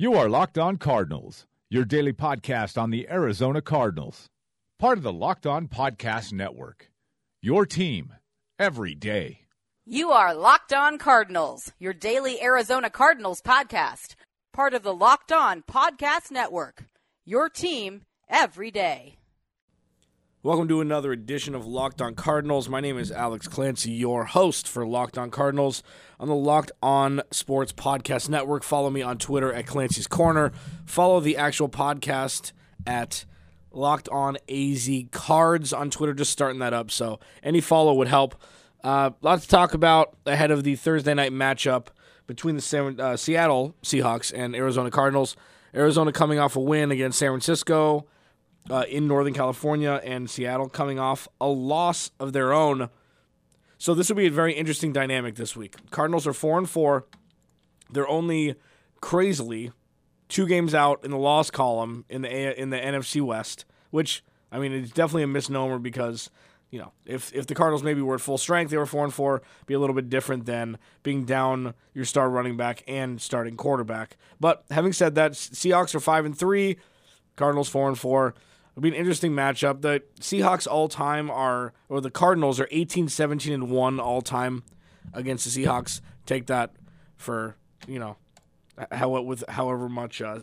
You are Locked On Cardinals, your daily podcast on the Arizona Cardinals. Part of the Locked On Podcast Network. Your team every day. You are Locked On Cardinals, your daily Arizona Cardinals podcast. Part of the Locked On Podcast Network. Your team every day. Welcome to another edition of Locked On Cardinals. My name is Alex Clancy, your host for Locked On Cardinals on the Locked On Sports Podcast Network. Follow me on Twitter at Clancy's Corner. Follow the actual podcast at Locked On AZ Cards on Twitter. Just starting that up, so any follow would help. Uh, lots to talk about ahead of the Thursday night matchup between the San, uh, Seattle Seahawks and Arizona Cardinals. Arizona coming off a win against San Francisco uh, in Northern California and Seattle coming off a loss of their own. So this will be a very interesting dynamic this week. Cardinals are four and four. They're only crazily two games out in the loss column in the A- in the NFC West, which I mean it's definitely a misnomer because you know if if the Cardinals maybe were at full strength, they were four and four, be a little bit different than being down your star running back and starting quarterback. But having said that, Seahawks are five and three, Cardinals four and four. It'll be an interesting matchup. The Seahawks all time are, or the Cardinals are 18, 17, and 1 all time against the Seahawks. Take that for, you know, how with however much, uh,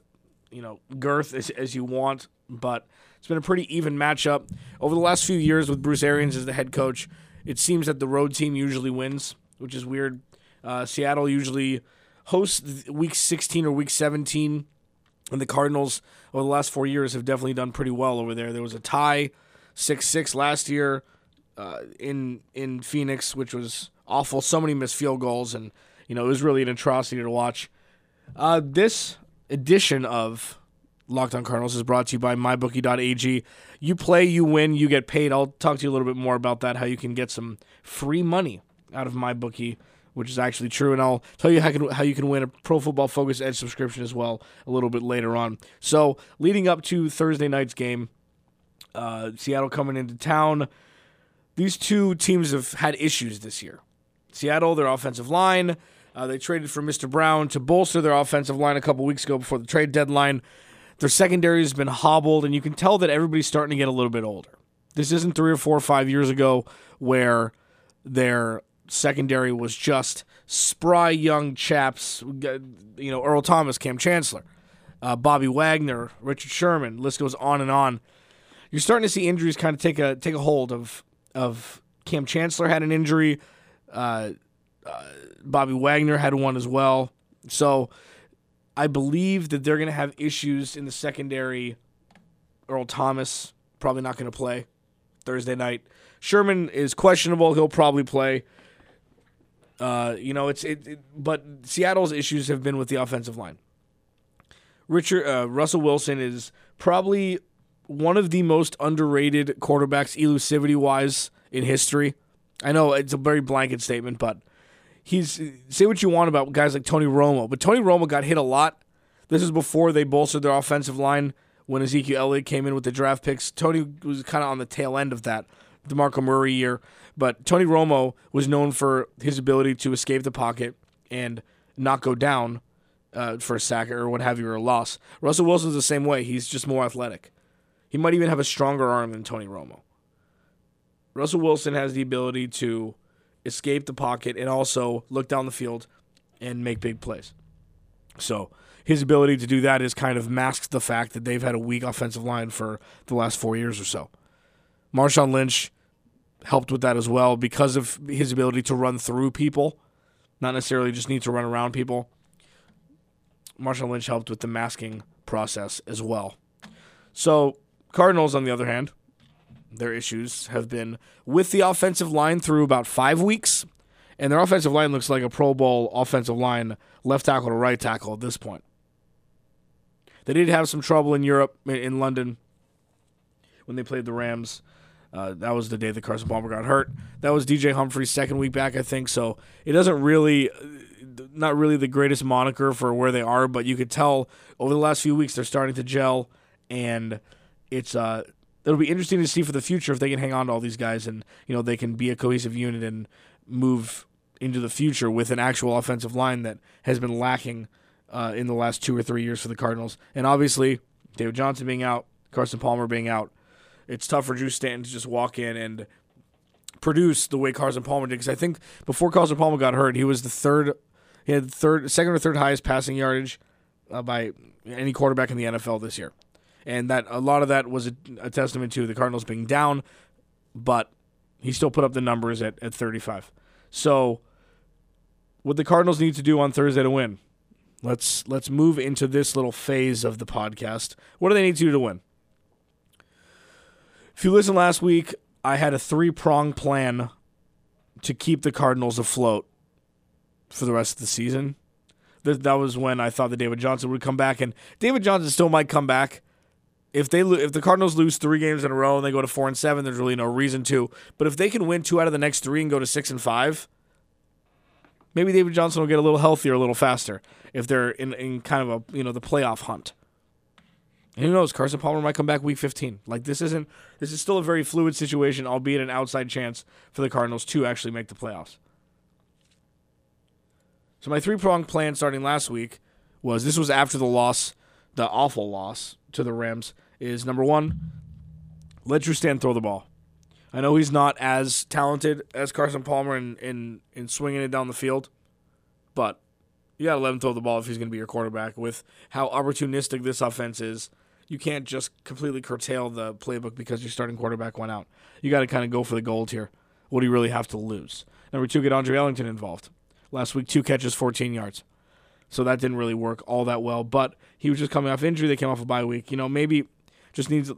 you know, girth as, as you want. But it's been a pretty even matchup. Over the last few years with Bruce Arians as the head coach, it seems that the road team usually wins, which is weird. Uh, Seattle usually hosts week 16 or week 17 and the Cardinals over the last four years have definitely done pretty well over there. There was a tie, six six last year uh, in in Phoenix, which was awful. So many missed field goals, and you know it was really an atrocity to watch. Uh, this edition of Locked On Cardinals is brought to you by MyBookie.ag. You play, you win, you get paid. I'll talk to you a little bit more about that. How you can get some free money out of MyBookie which is actually true. And I'll tell you how, can, how you can win a Pro Football Focus Edge subscription as well a little bit later on. So, leading up to Thursday night's game, uh, Seattle coming into town, these two teams have had issues this year. Seattle, their offensive line, uh, they traded for Mr. Brown to bolster their offensive line a couple weeks ago before the trade deadline. Their secondary has been hobbled, and you can tell that everybody's starting to get a little bit older. This isn't three or four or five years ago where their secondary was just spry young chaps. You know, Earl Thomas, Kam Chancellor, uh, Bobby Wagner, Richard Sherman. List goes on and on. You're starting to see injuries kind of take a take a hold of of Kam Chancellor had an injury. Uh, uh, Bobby Wagner had one as well. So I believe that they're going to have issues in the secondary. Earl Thomas probably not going to play Thursday night. Sherman is questionable. He'll probably play. Uh, you know, it's it, it, but Seattle's issues have been with the offensive line. Richard uh, Russell Wilson is probably one of the most underrated quarterbacks, elusivity wise, in history. I know it's a very blanket statement, but he's say what you want about guys like Tony Romo, but Tony Romo got hit a lot. This is before they bolstered their offensive line when Ezekiel Elliott came in with the draft picks. Tony was kind of on the tail end of that. DeMarco Murray year. But Tony Romo was known for his ability to escape the pocket and not go down uh, for a sack or what have you or a loss. Russell Wilson's the same way. He's just more athletic. He might even have a stronger arm than Tony Romo. Russell Wilson has the ability to escape the pocket and also look down the field and make big plays. So his ability to do that is kind of masks the fact that they've had a weak offensive line for the last four years or so. Marshawn Lynch helped with that as well because of his ability to run through people, not necessarily just need to run around people. Marshawn Lynch helped with the masking process as well. So, Cardinals, on the other hand, their issues have been with the offensive line through about five weeks, and their offensive line looks like a Pro Bowl offensive line, left tackle to right tackle at this point. They did have some trouble in Europe, in London, when they played the Rams. Uh, that was the day that Carson Palmer got hurt. That was DJ Humphries' second week back, I think. So it doesn't really, not really the greatest moniker for where they are, but you could tell over the last few weeks they're starting to gel, and it's uh, it'll be interesting to see for the future if they can hang on to all these guys and you know they can be a cohesive unit and move into the future with an actual offensive line that has been lacking uh, in the last two or three years for the Cardinals. And obviously, David Johnson being out, Carson Palmer being out, it's tough for Drew Stanton to just walk in and produce the way Carson Palmer did. Because I think before Carson Palmer got hurt, he was the third, he had third, second or third highest passing yardage uh, by any quarterback in the NFL this year, and that a lot of that was a, a testament to the Cardinals being down, but he still put up the numbers at, at 35. So, what the Cardinals need to do on Thursday to win? Let's let's move into this little phase of the podcast. What do they need to do to win? If you listen last week, I had a three prong plan to keep the Cardinals afloat for the rest of the season. That that was when I thought that David Johnson would come back, and David Johnson still might come back. If they if the Cardinals lose three games in a row and they go to four and seven, there's really no reason to. But if they can win two out of the next three and go to six and five, maybe David Johnson will get a little healthier a little faster if they're in, in kind of a you know the playoff hunt. And who knows? Carson Palmer might come back week 15. Like this isn't this is still a very fluid situation, albeit an outside chance for the Cardinals to actually make the playoffs. So my three pronged plan starting last week was this was after the loss, the awful loss to the Rams. Is number one, let Drew Stanton throw the ball. I know he's not as talented as Carson Palmer in, in, in swinging it down the field, but you got to let him throw the ball if he's going to be your quarterback. With how opportunistic this offense is, you can't just completely curtail the playbook because your starting quarterback went out. You got to kind of go for the gold here. What do you really have to lose? Number two, get Andre Ellington involved. Last week, two catches, 14 yards. So that didn't really work all that well, but he was just coming off injury. They came off a bye week. You know, maybe just needs to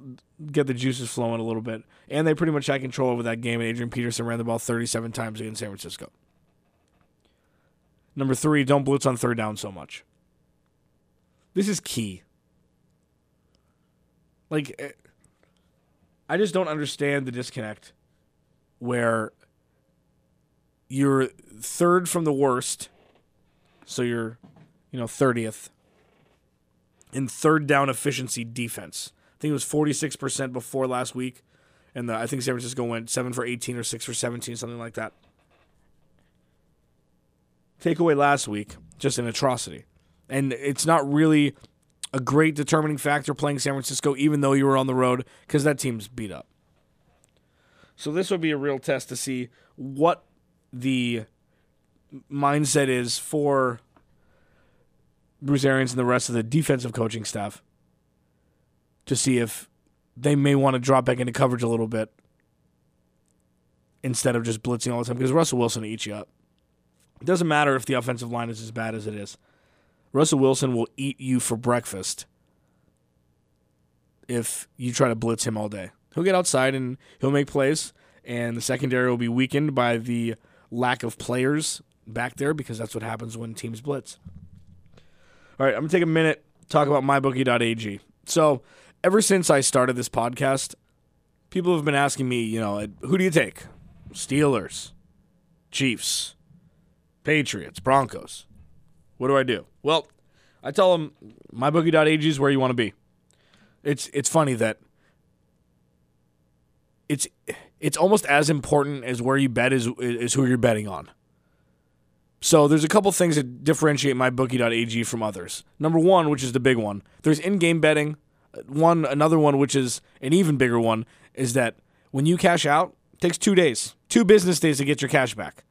get the juices flowing a little bit. And they pretty much had control over that game, and Adrian Peterson ran the ball 37 times against San Francisco. Number three, don't blitz on third down so much. This is key. Like, eh, I just don't understand the disconnect where you're third from the worst, so you're, you know, 30th in third down efficiency defense. I think it was 46% before last week, and the, I think San Francisco went 7 for 18 or 6 for 17, something like that. Takeaway last week, just an atrocity. And it's not really a great determining factor playing San Francisco, even though you were on the road, because that team's beat up. So this would be a real test to see what the mindset is for Bruce Arians and the rest of the defensive coaching staff to see if they may want to drop back into coverage a little bit instead of just blitzing all the time because Russell Wilson eats you up. It doesn't matter if the offensive line is as bad as it is. Russell Wilson will eat you for breakfast if you try to blitz him all day. He'll get outside and he'll make plays, and the secondary will be weakened by the lack of players back there because that's what happens when teams blitz. All right, I'm going to take a minute talk about mybookie.ag. So, ever since I started this podcast, people have been asking me, you know, who do you take? Steelers, Chiefs, Patriots, Broncos. What do I do? Well, I tell them mybookie.ag is where you want to be. It's it's funny that it's it's almost as important as where you bet is is who you're betting on. So there's a couple things that differentiate mybookie.ag from others. Number one, which is the big one, there's in-game betting. One another one, which is an even bigger one, is that when you cash out, it takes two days, two business days to get your cash back.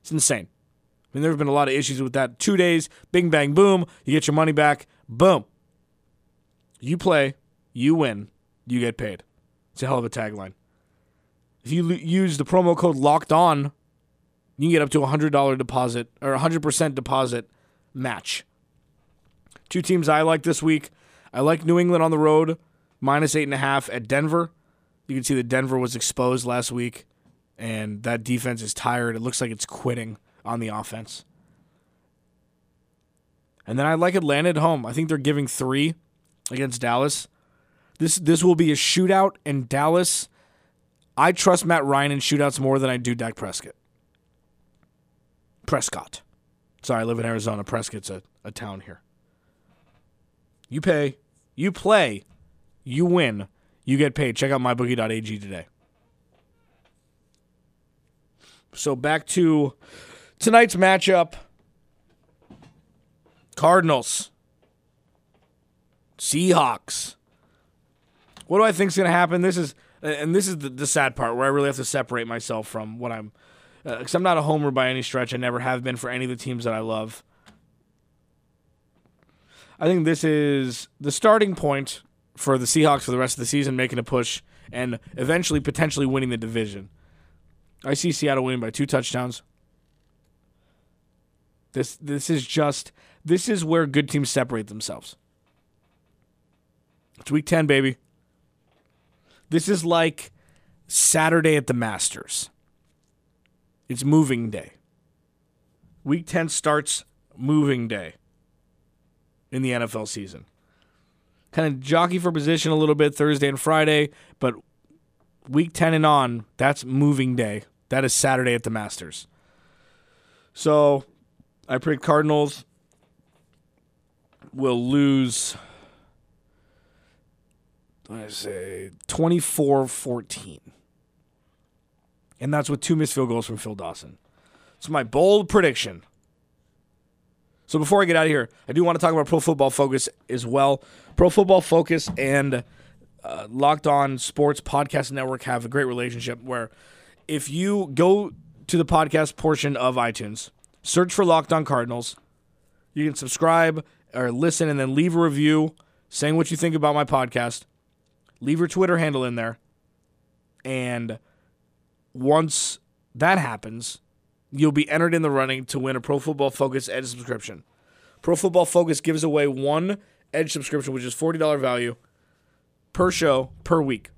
It's insane. I mean, there have been a lot of issues with that. Two days, bing, bang, boom, you get your money back, boom. You play, you win, you get paid. It's a hell of a tagline. If you use the promo code locked on, you can get up to a $100 deposit or 100% deposit match. Two teams I like this week. I like New England on the road, minus eight and a half at Denver. You can see that Denver was exposed last week, and that defense is tired. It looks like it's quitting on the offense. And then I like Atlanta at home. I think they're giving three against Dallas. This this will be a shootout, and Dallas. I trust Matt Ryan in shootouts more than I do Dak Prescott. Prescott. Sorry, I live in Arizona. Prescott's a, a town here. You pay, you play, you win, you get paid. Check out mybookie.ag today. So back to tonight's matchup Cardinals. Seahawks. What do I think is going to happen? This is, and this is the, the, sad part where I really have to separate myself from what I'm, because uh, I'm not a homer by any stretch. I never have been for any of the teams that I love. I think this is the starting point for the Seahawks for the rest of the season, making a push and eventually potentially winning the division. I see Seattle winning by two touchdowns. This this is just this is where good teams separate themselves. It's week 10, baby. This is like Saturday at the Masters. It's moving day. Week 10 starts moving day in the NFL season. Kind of jockey for position a little bit Thursday and Friday, but week 10 and on, that's moving day. That is Saturday at the Masters. So I predict Cardinals will lose I say 24-14. And that's with two missed field goals from Phil Dawson. It's my bold prediction. So before I get out of here, I do want to talk about Pro Football Focus as well. Pro Football Focus and uh, Locked On Sports Podcast Network have a great relationship where if you go to the podcast portion of iTunes, search for Locked On Cardinals, you can subscribe or listen and then leave a review saying what you think about my podcast. Leave your Twitter handle in there. And once that happens, you'll be entered in the running to win a Pro Football Focus Edge subscription. Pro Football Focus gives away one Edge subscription, which is $40 value per show per week.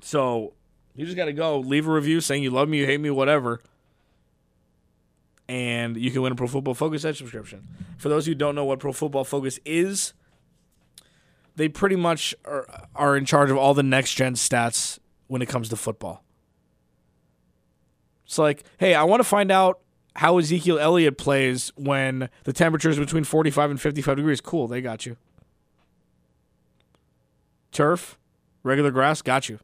So you just got to go leave a review saying you love me, you hate me, whatever. And you can win a Pro Football Focus Edge subscription. For those who don't know what Pro Football Focus is, they pretty much are, are in charge of all the next gen stats when it comes to football. It's like, hey, I want to find out how Ezekiel Elliott plays when the temperature is between 45 and 55 degrees. Cool, they got you. Turf, regular grass, got you.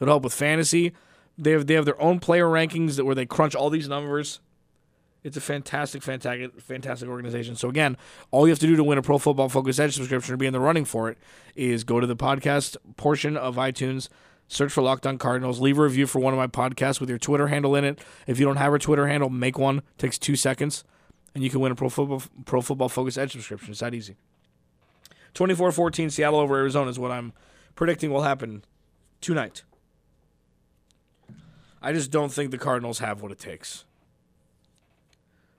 It'll help with fantasy. They have they have their own player rankings that where they crunch all these numbers. It's a fantastic, fantastic, fantastic organization. So again, all you have to do to win a Pro Football Focus Edge subscription or be in the running for it is go to the podcast portion of iTunes, search for Locked On Cardinals, leave a review for one of my podcasts with your Twitter handle in it. If you don't have a Twitter handle, make one. It takes two seconds, and you can win a Pro Football Pro Football Focus Edge subscription. It's that easy. 24-14 Seattle over Arizona is what I'm predicting will happen tonight. I just don't think the Cardinals have what it takes.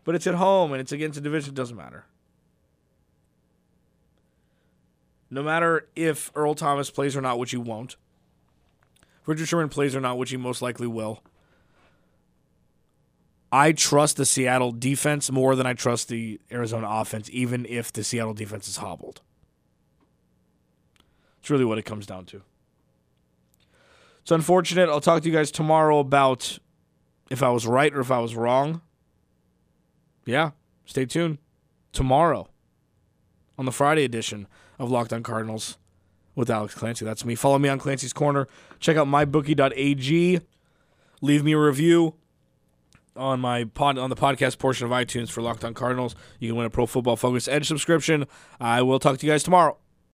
But it's at home and it's against a division, it doesn't matter. No matter if Earl Thomas plays or not, which he won't. Richard Sherman plays or not, which he most likely will. I trust the Seattle defense more than I trust the Arizona offense, even if the Seattle defense is hobbled. It's really what it comes down to. It's unfortunate. I'll talk to you guys tomorrow about if I was right or if I was wrong yeah, stay tuned. Tomorrow on the Friday edition of Locked On Cardinals with Alex Clancy. That's me. Follow me on Clancy's Corner. Check out mybookie.ag. Leave me a review on my pod on the podcast portion of iTunes for Locked On Cardinals. You can win a Pro Football Focus Edge subscription. I will talk to you guys tomorrow.